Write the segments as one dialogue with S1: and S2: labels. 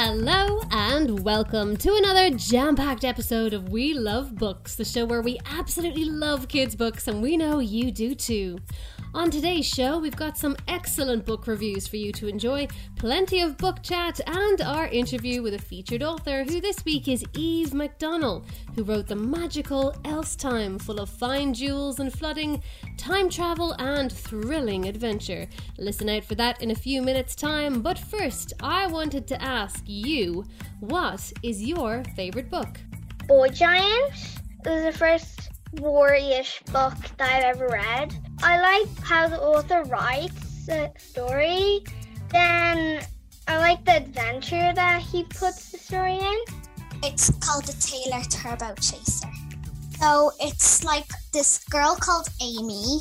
S1: Hello and welcome to another jam packed episode of We Love Books, the show where we absolutely love kids' books and we know you do too. On today's show, we've got some excellent book reviews for you to enjoy, plenty of book chat, and our interview with a featured author who this week is Eve McDonnell, who wrote the magical Else Time, full of fine jewels and flooding, time travel, and thrilling adventure. Listen out for that in a few minutes' time, but first, I wanted to ask you what is your favourite book?
S2: Boy Giants. It was the first war-ish book that I've ever read. I like how the author writes the story. Then I like the adventure that he puts the story in.
S3: It's called the Taylor Turbo Chaser. So it's like this girl called Amy.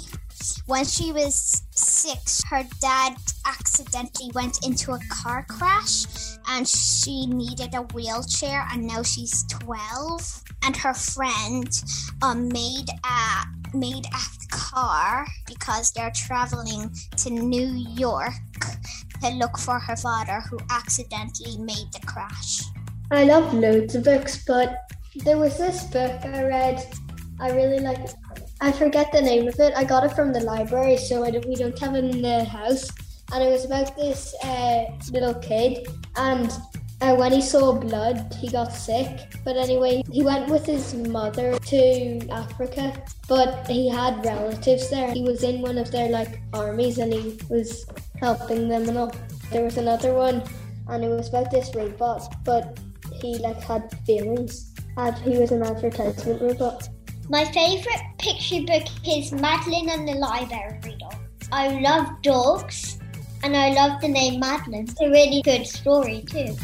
S3: When she was six, her dad accidentally went into a car crash and she needed a wheelchair, and now she's 12 and her friend um, made a made a car because they're traveling to New York to look for her father who accidentally made the crash.
S4: I love loads of books, but there was this book I read. I really like. I forget the name of it. I got it from the library, so don't, we don't have it in the house. And it was about this uh, little kid, and uh, when he saw blood, he got sick. But anyway, he went with his mother to Africa, but he had relatives there. He was in one of their like armies and he was helping them and all. There was another one, and it was about this robot, but he like had feelings. And he was an advertisement robot.
S5: My favourite picture book is Madeline and the Library Dog. I love dogs and I love the name Madeline. It's a really good story too.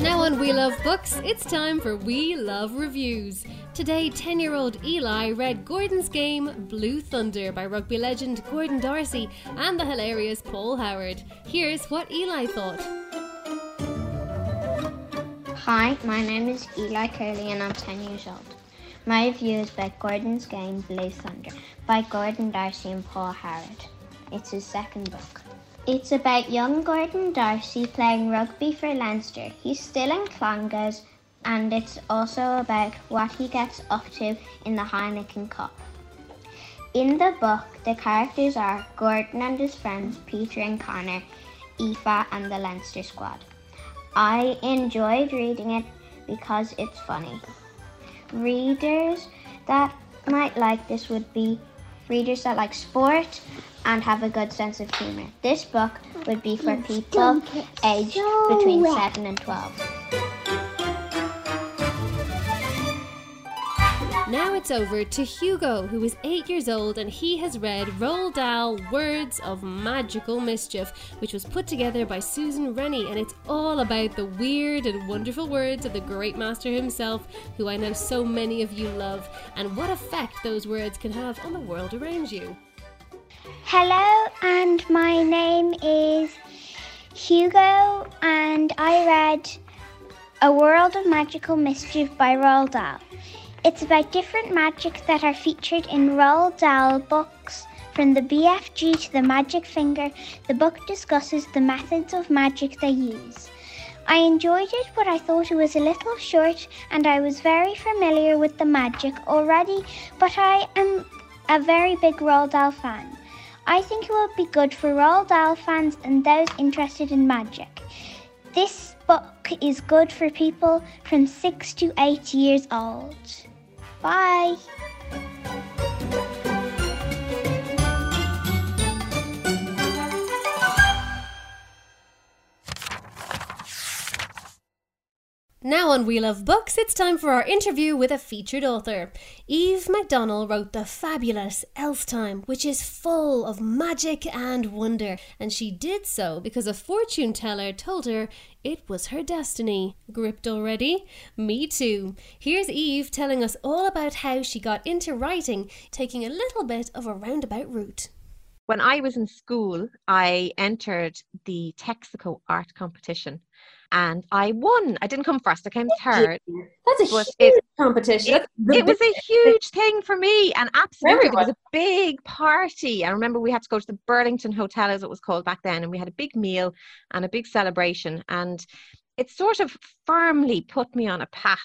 S1: Now on We Love Books, it's time for We Love Reviews. Today, 10 year old Eli read Gordon's game Blue Thunder by rugby legend Gordon D'Arcy and the hilarious Paul Howard. Here's what Eli thought.
S6: Hi, my name is Eli Curley and I'm 10 years old. My review is about Gordon's game Blue Thunder by Gordon D'Arcy and Paul Howard. It's his second book. It's about young Gordon D'Arcy playing rugby for Leinster. He's still in Clongowes and it's also about what he gets up to in the Heineken Cup. In the book, the characters are Gordon and his friends Peter and Connor, Aoife and the Leinster squad. I enjoyed reading it because it's funny. Readers that might like this would be readers that like sport and have a good sense of humor. This book would be for people aged between 7 and 12.
S1: Now it's over to Hugo, who is eight years old, and he has read Roald Dahl Words of Magical Mischief, which was put together by Susan Rennie, and it's all about the weird and wonderful words of the great master himself, who I know so many of you love, and what effect those words can have on the world around you.
S7: Hello, and my name is Hugo, and I read A World of Magical Mischief by Roald Dahl. It's about different magic that are featured in Roald Dahl books. From the BFG to the Magic Finger, the book discusses the methods of magic they use. I enjoyed it, but I thought it was a little short, and I was very familiar with the magic already, but I am a very big Roald Dahl fan. I think it will be good for Roald Dahl fans and those interested in magic. This book is good for people from 6 to 8 years old. Bye.
S1: Now on We Love Books, it's time for our interview with a featured author. Eve McDonnell wrote the fabulous Else Time, which is full of magic and wonder, and she did so because a fortune teller told her it was her destiny. Gripped already? Me too. Here's Eve telling us all about how she got into writing, taking a little bit of a roundabout route.
S8: When I was in school, I entered the Texaco art competition and I won. I didn't come first, I came third.
S1: That's a
S8: But
S1: huge
S8: it-
S1: competition.
S8: It, it was a huge thing for me, and absolutely, there was a big party. I remember we had to go to the Burlington Hotel, as it was called back then, and we had a big meal and a big celebration. And it sort of firmly put me on a path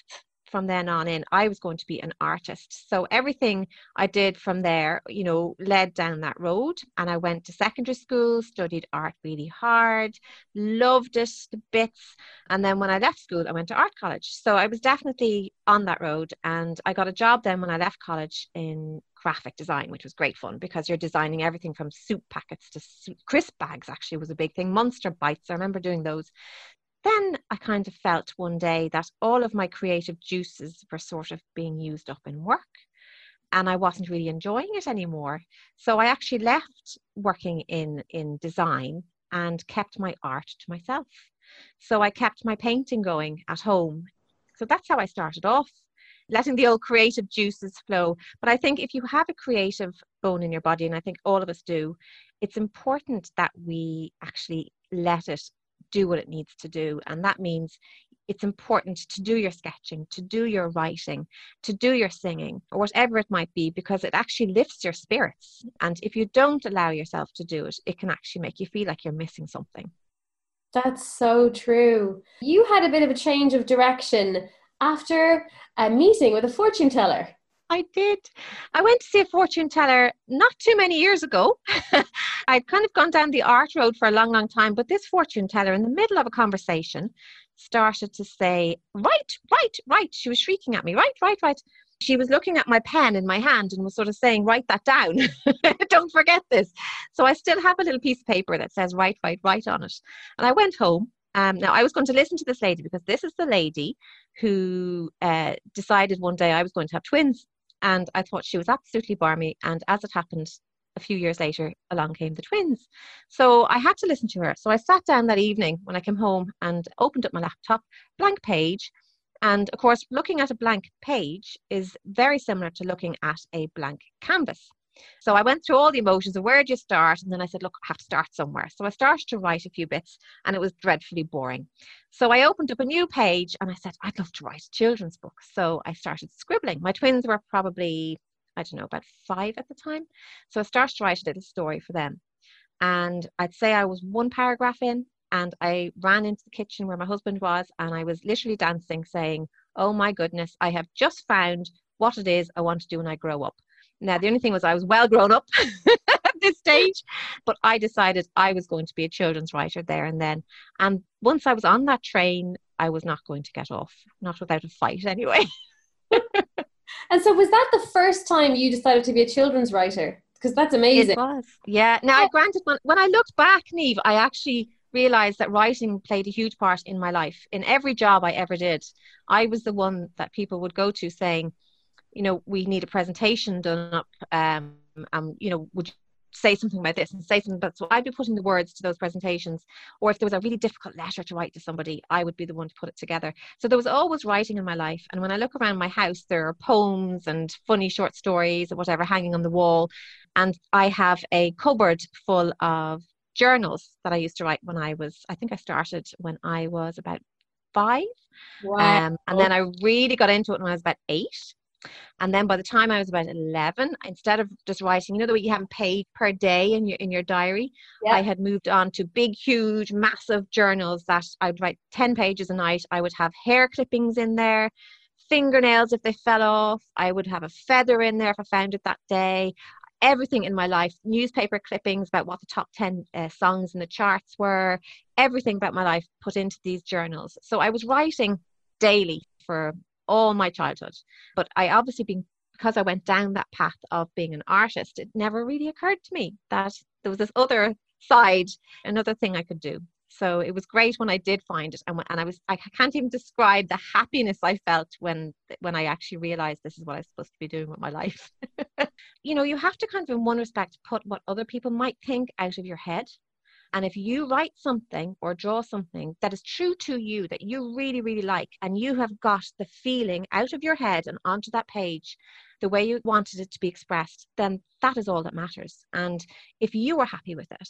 S8: from then on in. I was going to be an artist. So everything I did from there, you know, led down that road. And I went to secondary school, studied art really hard, loved it to bits. And then when I left school, I went to art college. So I was definitely on that road. And I got a job then when I left college in graphic design, which was great fun because you're designing everything from soup packets to soup, crisp bags, actually, was a big thing. Monster bites, I remember doing those. Then I kind of felt one day that all of my creative juices were sort of being used up in work and I wasn't really enjoying it anymore. So I actually left working in, in design and kept my art to myself. So I kept my painting going at home. So that's how I started off, letting the old creative juices flow. But I think if you have a creative bone in your body, and I think all of us do, it's important that we actually let it do what it needs to do. And that means it's important to do your sketching, to do your writing, to do your singing, or whatever it might be, because it actually lifts your spirits. And if you don't allow yourself to do it, it can actually make you feel like you're missing something.
S1: That's so true. You had a bit of a change of direction after a meeting with a fortune teller.
S8: I did. I went to see a fortune teller not too many years ago. I'd kind of gone down the art road for a long, long time, but this fortune teller, in the middle of a conversation, started to say, Right, right, right. She was shrieking at me, Right, right, right. She was looking at my pen in my hand and was sort of saying, Write that down. Don't forget this. So I still have a little piece of paper that says, Write, write, write on it. And I went home. Um, now, I was going to listen to this lady because this is the lady who uh, decided one day I was going to have twins and I thought she was absolutely barmy. And as it happened, a few years later, along came the twins. So I had to listen to her. So I sat down that evening when I came home and opened up my laptop, blank page. And of course, looking at a blank page is very similar to looking at a blank canvas. So I went through all the emotions of where do you start? And then I said, look, I have to start somewhere. So I started to write a few bits and it was dreadfully boring. So I opened up a new page and I said, I'd love to write a children's book. So I started scribbling. My twins were probably, I don't know, about five at the time. So I started to write a little story for them. And I'd say I was one paragraph in and I ran into the kitchen where my husband was and I was literally dancing, saying, Oh my goodness, I have just found what it is I want to do when I grow up. Now, the only thing was I was well grown up at this stage, but I decided I was going to be a children's writer there and then. And once I was on that train, I was not going to get off, not without a fight anyway.
S1: And so, was that the first time you decided to be a children's writer? Because that's amazing.
S8: It was. Yeah. Now, I granted, when, when I looked back, Neve, I actually realized that writing played a huge part in my life. In every job I ever did, I was the one that people would go to saying, you know, we need a presentation done up. Um, um, you know, would you say something about this and say something about so I'd be putting the words to those presentations or if there was a really difficult letter to write to somebody I would be the one to put it together so there was always writing in my life and when I look around my house there are poems and funny short stories or whatever hanging on the wall and I have a cupboard full of journals that I used to write when I was I think I started when I was about five
S1: Wow.
S8: um, and then I really got into it when I was about eight. And then by the time I was about 11, instead of just writing, you know, the way you haven't paid per day in your, in your diary. I had moved on to big, huge, massive journals that I'd write 10 pages a night. I would have hair clippings in there, fingernails if they fell off. I would have a feather in there if I found it that day. Everything in my life, newspaper clippings about what the top 10 uh, songs in the charts were, everything about my life put into these journals. So I was writing daily for all my childhood. But I obviously been because I went down that path of being an artist, it never really occurred to me that there was this other side, another thing I could do. So it was great when I did find it, and and I was I can't even describe the happiness I felt when when I actually realized this is what I'm supposed to be doing with my life. you know, you have to kind of, in one respect, put what other people might think out of your head. And if you write something or draw something that is true to you, that you really, really like, and you have got the feeling out of your head and onto that page the way you wanted it to be expressed, then that is all that matters. And if you are happy with it,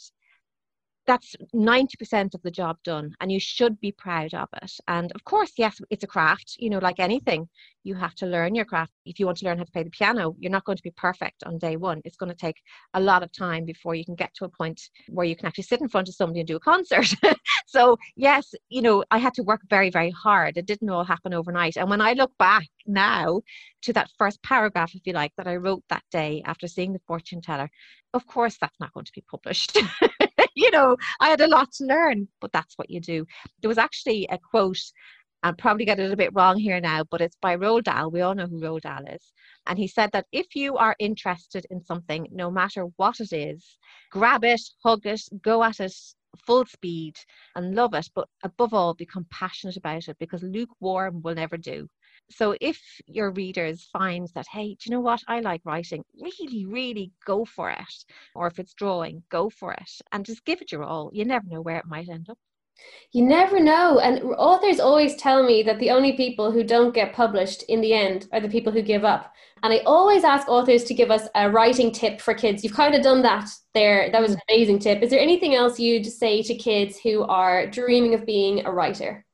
S8: that's 90% of the job done and you should be proud of it. And of course yes it's a craft you know like anything you have to learn your craft. If you want to learn how to play the piano you're not going to be perfect on day one. It's going to take a lot of time before you can get to a point where you can actually sit in front of somebody and do a concert. So yes you know i had to work very very hard. It didn't all happen overnight. And when i look back now to that first paragraph if you like that i wrote that day after seeing the fortune teller of course that's not going to be published you know, I had a lot to learn, but that's what you do. There was actually a quote, I'm probably get it a bit wrong here now, but it's by Roald Dahl. We all know who Roald Dahl is. And he said that if you are interested in something, no matter what it is, grab it, hug it, go at it full speed and love it, but above all, become passionate about it because lukewarm will never do. So if your readers find that, hey, do you know what? I like writing, really, really go for it. Or if it's drawing, go for it and just give it your all. You never know where it might end up.
S1: You never know. And authors always tell me that the only people who don't get published in the end are the people who give up. And I always ask authors to give us a writing tip for kids. You've kind of done that there. That was mm-hmm. an amazing tip. Is there anything else you'd say to kids who are dreaming of being a writer?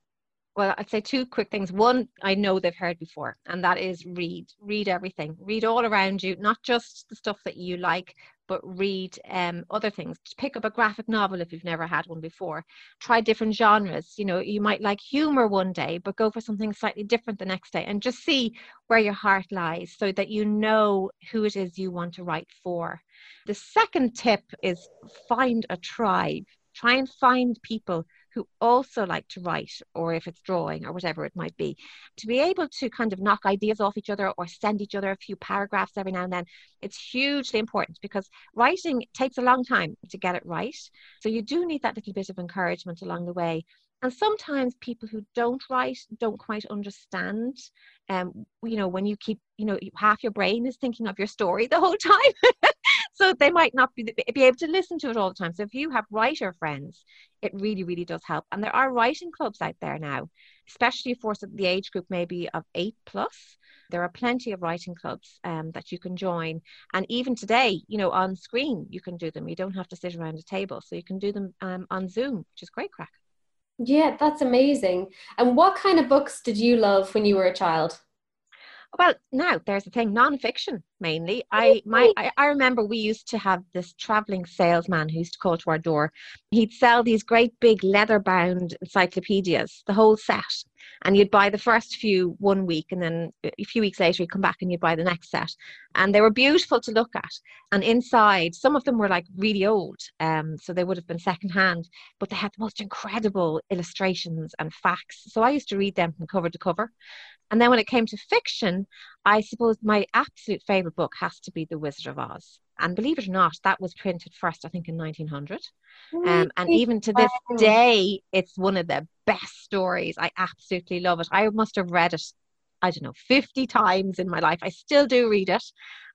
S8: Well, I'd say two quick things. One, I know they've heard before, and that is read. Read everything. Read all around you, not just the stuff that you like, but read um, other things. Pick up a graphic novel if you've never had one before. Try different genres. You know, you might like humor one day, but go for something slightly different the next day, and just see where your heart lies, so that you know who it is you want to write for. The second tip is find a tribe. Try and find people who also like to write, or if it's drawing or whatever it might be, to be able to kind of knock ideas off each other or send each other a few paragraphs every now and then, it's hugely important because writing takes a long time to get it right. So you do need that little bit of encouragement along the way. And sometimes people who don't write don't quite understand. Um, you know, when you keep, you know, half your brain is thinking of your story the whole time. so they might not be, be able to listen to it all the time. So if you have writer friends, it really, really does help. And there are writing clubs out there now, especially for the age group maybe of eight plus. There are plenty of writing clubs um, that you can join. And even today, you know, on screen, you can do them. You don't have to sit around a table. So you can do them um, on Zoom, which is great crack.
S1: Yeah, that's amazing. And what kind of books did you love when you were a child?
S8: Well, now there's the thing, non-fiction mainly. I my I, I, remember we used to have this traveling salesman who used to call to our door. He'd sell these great big leather-bound encyclopedias, the whole set, and you'd buy the first few one week, and then a few weeks later you'd come back and you'd buy the next set. And they were beautiful to look at. And inside, some of them were like really old, um, so they would have been secondhand, but they had the most incredible illustrations and facts. So I used to read them from cover to cover. And then when it came to fiction, I suppose my absolute favorite book has to be The Wizard of Oz. And believe it or not, that was printed first, I think, in 1900. Um, and even to this day, it's one of the best stories. I absolutely love it. I must have read it I don't know, 50 times in my life. I still do read it.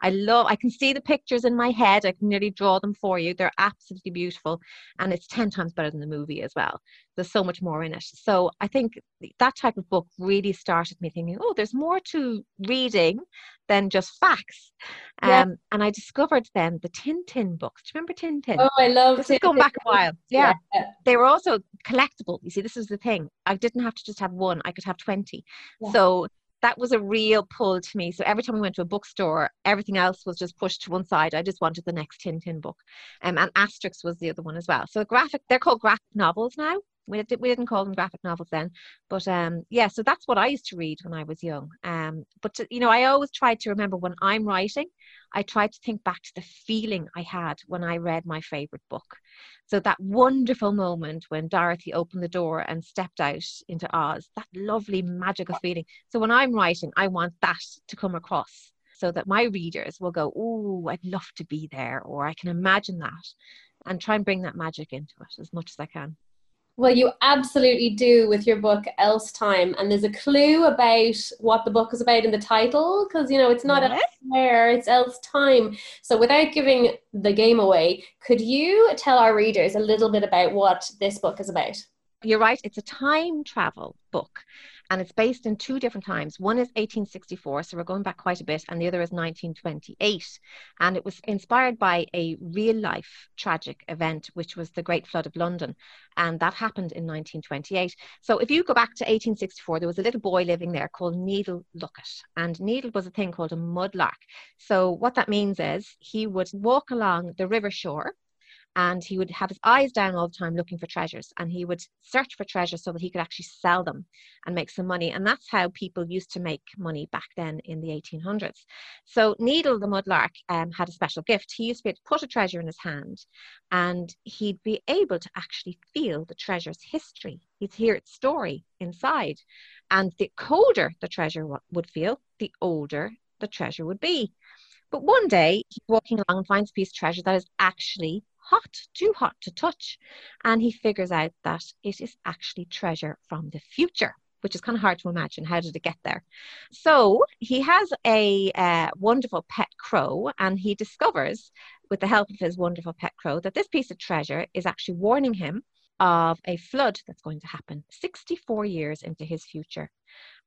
S8: I love, I can see the pictures in my head. I can nearly draw them for you. They're absolutely beautiful. And it's 10 times better than the movie as well. There's so much more in it. So I think that type of book really started me thinking, oh, there's more to reading than just facts. Yeah. Um, and I discovered then the Tintin books. Do you remember Tintin?
S1: Oh, I love
S8: this. Is going back a while. Yeah. yeah. They were also collectible. You see, this is the thing. I didn't have to just have one, I could have 20. Yeah. So that was a real pull to me. So every time we went to a bookstore, everything else was just pushed to one side. I just wanted the next Tintin book. Um, and Asterix was the other one as well. So graphic, they're called graphic novels now. We, we didn't call them graphic novels then, but um, yeah. So that's what I used to read when I was young. Um, but to, you know, I always tried to remember when I'm writing, I tried to think back to the feeling I had when I read my favorite book. So that wonderful moment when Dorothy opened the door and stepped out into Oz, that lovely magical feeling. So when I'm writing, I want that to come across so that my readers will go, Oh, I'd love to be there, or I can imagine that, and try and bring that magic into it as much as I can.
S1: Well, you absolutely do with your book Else Time, and there's a clue about what the book is about in the title because you know it's not yes. elsewhere, it's Else Time. So, without giving the game away, could you tell our readers a little bit about what this book is about?
S8: You're right, it's a time travel book and it's based in two different times. One is 1864, so we're going back quite a bit, and the other is 1928. And it was inspired by a real life tragic event, which was the Great Flood of London. And that happened in 1928. So if you go back to 1864, there was a little boy living there called Needle Luckett. And Needle was a thing called a mudlark. So what that means is he would walk along the river shore and he would have his eyes down all the time looking for treasures and he would search for treasures so that he could actually sell them and make some money. And that's how people used to make money back then in the 1800s so needle the mudlark um, had a special gift. He used to be able to put a treasure in his hand and he'd be able to actually feel the treasure's history. He'd hear its story inside and the colder the treasure would feel the older the treasure would be. But one day he's walking along and finds a piece of treasure that is actually hot, too hot to touch. And he figures out that it is actually treasure from the future which is kind of hard to imagine. How did it get there? So he has a uh, wonderful pet crow, and he discovers, with the help of his wonderful pet crow, that this piece of treasure is actually warning him of a flood that's going to happen 64 years into his future.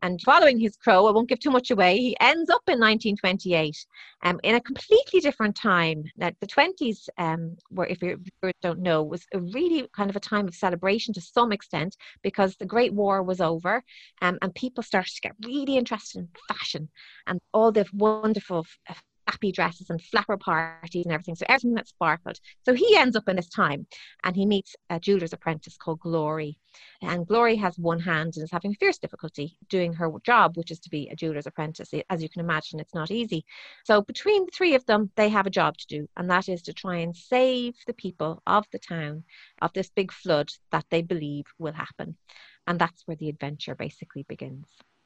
S8: And following his crow, I won't give too much away, he ends up in 1928 um, in a completely different time. Now, the 20s, um, where if you don't know, was a really kind of a time of celebration to some extent because the Great War was over um, and people started to get really interested in fashion and all the wonderful happy dresses and flapper parties and everything. So everything that sparkled. So he ends up in this time and he meets a jeweler's apprentice called Glory. And Glory has one hand and is having fierce difficulty doing her job, which is to be a jeweler's apprentice. As you can imagine, it's not easy. So between the three of them, they have a job to do, and that is to try and save the people of the town of this big flood that they believe will happen. And that's where the adventure basically begins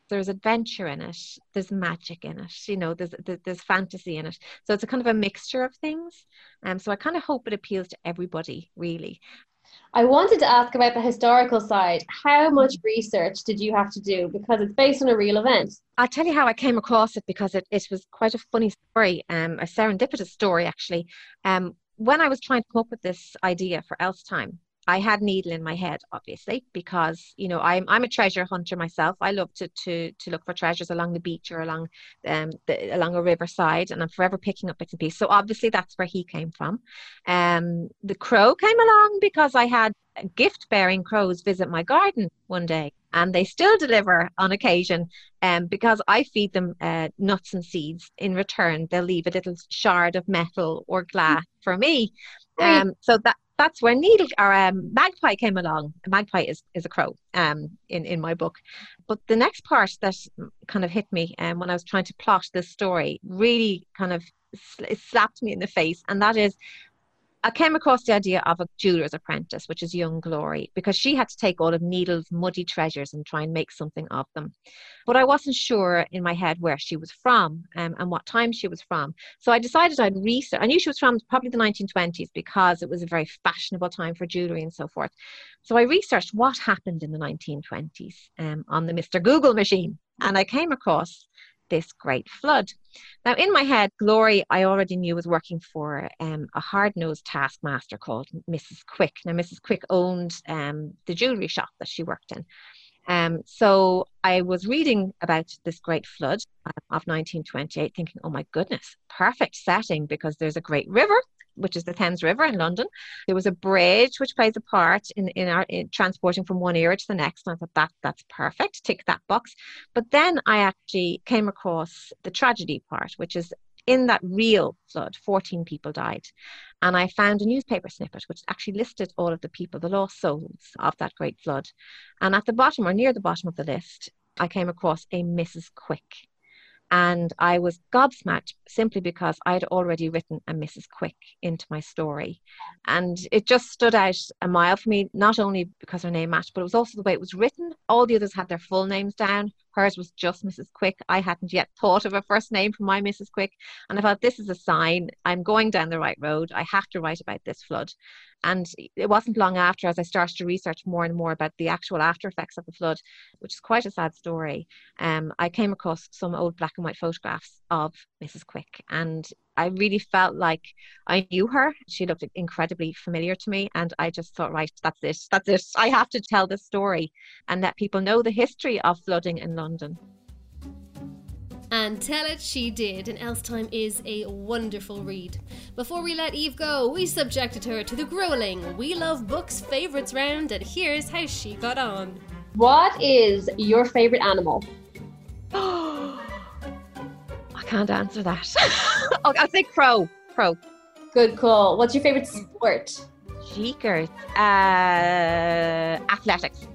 S8: there's adventure in it there's magic in it you know there's there's fantasy in it so it's a kind of a mixture of things um so i kind of hope it appeals to everybody really
S1: I wanted to ask about the historical side. How much research did you have to do because it's based on a real event?
S8: I'll tell you how I came across it because it, it was quite a funny story, um, a serendipitous story actually. Um, when I was trying to come up with this idea for Else Time, I had needle in my head, obviously, because you know I'm I'm a treasure hunter myself. I love to to to look for treasures along the beach or along um the, along a riverside, and I'm forever picking up bits and pieces. So obviously that's where he came from. Um, the crow came along because I had gift bearing crows visit my garden one day, and they still deliver on occasion. Um, because I feed them uh, nuts and seeds. In return, they'll leave a little shard of metal or glass for me. Um, so that that's where needle or um, magpie came along. Magpie is, is a crow um, in, in my book. But the next part that kind of hit me um, when I was trying to plot this story really kind of slapped me in the face, and that is I came across the idea of a jeweler's apprentice, which is young Glory, because she had to take all of Needle's muddy treasures and try and make something of them. But I wasn't sure in my head where she was from um, and what time she was from. So I decided I'd research. I knew she was from probably the 1920s because it was a very fashionable time for jewellery and so forth. So I researched what happened in the 1920s um, on the Mr. Google machine. And I came across this great flood. Now, in my head, Glory, I already knew was working for um, a hard nosed taskmaster called Mrs. Quick. Now, Mrs. Quick owned um, the jewellery shop that she worked in. Um, so I was reading about this great flood of 1928, thinking, oh my goodness, perfect setting because there's a great river which is the Thames River in London. There was a bridge which plays a part in, in our in transporting from one era to the next. And I thought that that's perfect, tick that box. But then I actually came across the tragedy part, which is in that real flood, 14 people died. And I found a newspaper snippet which actually listed all of the people, the lost souls of that great flood. And at the bottom or near the bottom of the list, I came across a Mrs. Quick. And I was gobsmacked simply because I'd already written a Mrs. Quick into my story. And it just stood out a mile for me, not only because her name matched, but it was also the way it was written. All the others had their full names down. Hers was just Mrs. Quick. I hadn't yet thought of a first name for my Mrs. Quick. And I thought, this is a sign. I'm going down the right road. I have to write about this flood. And it wasn't long after, as I started to research more and more about the actual after effects of the flood, which is quite a sad story, um, I came across some old black and white photographs of Mrs. Quick. And I really felt like I knew her. She looked incredibly familiar to me. And I just thought, right, that's it. That's it. I have to tell this story and let people know the history of flooding in London.
S1: And tell it she did, and Else Time is a wonderful read. Before we let Eve go, we subjected her to the grueling We Love Books favourites round, and here's how she got on.
S9: What is your favourite animal?
S8: I can't answer that. oh, I'll say pro. Pro.
S9: Good call. What's your favourite sport?
S8: Jeekers. Uh, athletics.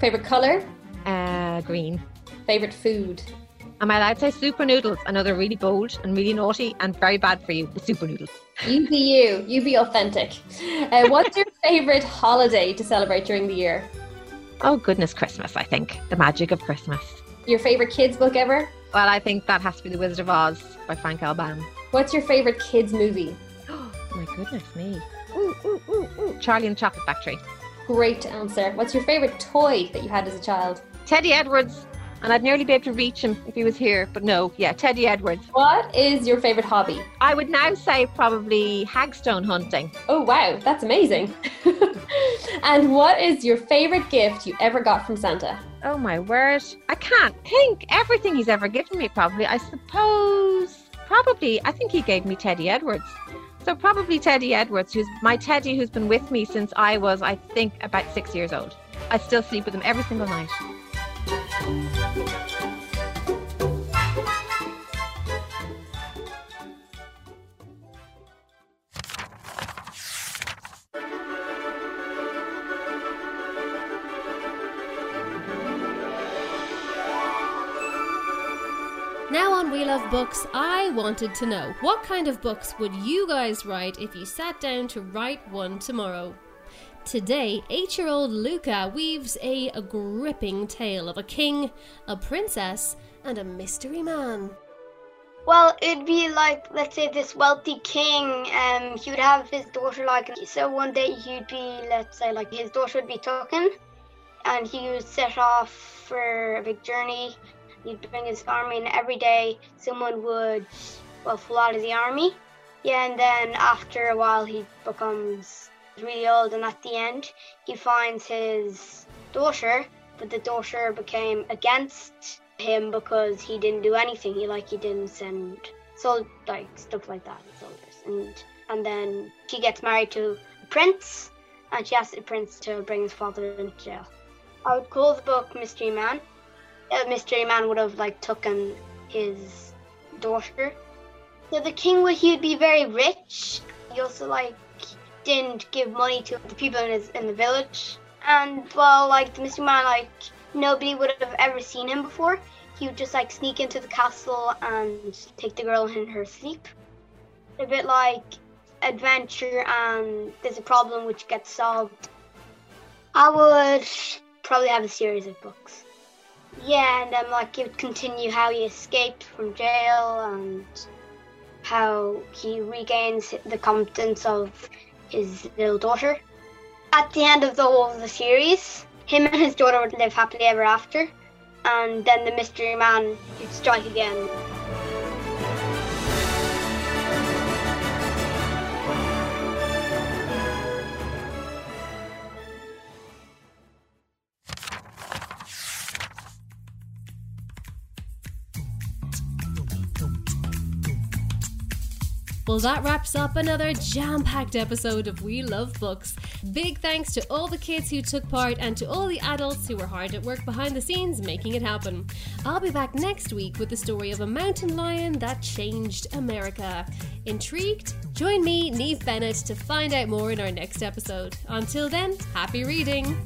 S9: Favorite color?
S8: Uh, green.
S9: Favorite food?
S8: Am I allowed to say super noodles? I know they're really bold and really naughty and very bad for you. The super noodles.
S9: You be you. You be authentic. Uh, what's your favorite holiday to celebrate during the year?
S8: Oh goodness, Christmas! I think the magic of Christmas.
S9: Your favorite kids book ever?
S8: Well, I think that has to be The Wizard of Oz by Frank L.
S9: What's your favorite kids movie?
S8: Oh my goodness me! Ooh, ooh, ooh, ooh. Charlie and the Chocolate Factory.
S9: Great answer. What's your favorite toy that you had as a child?
S8: Teddy Edwards and I'd nearly be able to reach him if he was here, but no, yeah, Teddy Edwards.
S9: What is your favourite hobby?
S8: I would now say probably hagstone hunting.
S9: Oh, wow, that's amazing. and what is your favourite gift you ever got from Santa?
S8: Oh, my word. I can't think. Everything he's ever given me, probably. I suppose, probably, I think he gave me Teddy Edwards. So probably Teddy Edwards, who's my Teddy who's been with me since I was, I think, about six years old. I still sleep with him every single night.
S1: Books, I wanted to know what kind of books would you guys write if you sat down to write one tomorrow? Today, eight year old Luca weaves a, gripping tale of a king, a princess, and a mystery man.
S2: Well, it'd be like, let's say, this wealthy king, um, he would have his daughter, like, so one day he'd be, let's say, like, his daughter would be taken, and he would set off for a big journey. He'd bring his army, and every day someone would, well, fall out of the army. Yeah, and then after a while, he becomes really old, and at the end, he finds his daughter, but the daughter became against him because he didn't do anything. He like he didn't send so like stuff like that soldiers, and and then she gets married to a prince, and she asks the prince to bring his father into jail. I would call the book Mystery Man. A mystery man would have like taken his daughter. So the king would he would be very rich. He also like didn't give money to the people in his in the village. And well, like the mystery man, like nobody would have ever seen him before. He would just like sneak into the castle and take the girl in her sleep. A bit like adventure and there's a problem which gets solved. I would probably have a series of books. Yeah, and then like it would continue how he escaped from jail and how he regains the confidence of his little daughter. At the end of the whole of the series, him and his daughter would live happily ever after, and then the mystery man would strike again.
S1: Well, that wraps up another jam packed episode of We Love Books. Big thanks to all the kids who took part and to all the adults who were hard at work behind the scenes making it happen. I'll be back next week with the story of a mountain lion that changed America. Intrigued? Join me, Neve Bennett, to find out more in our next episode. Until then, happy reading!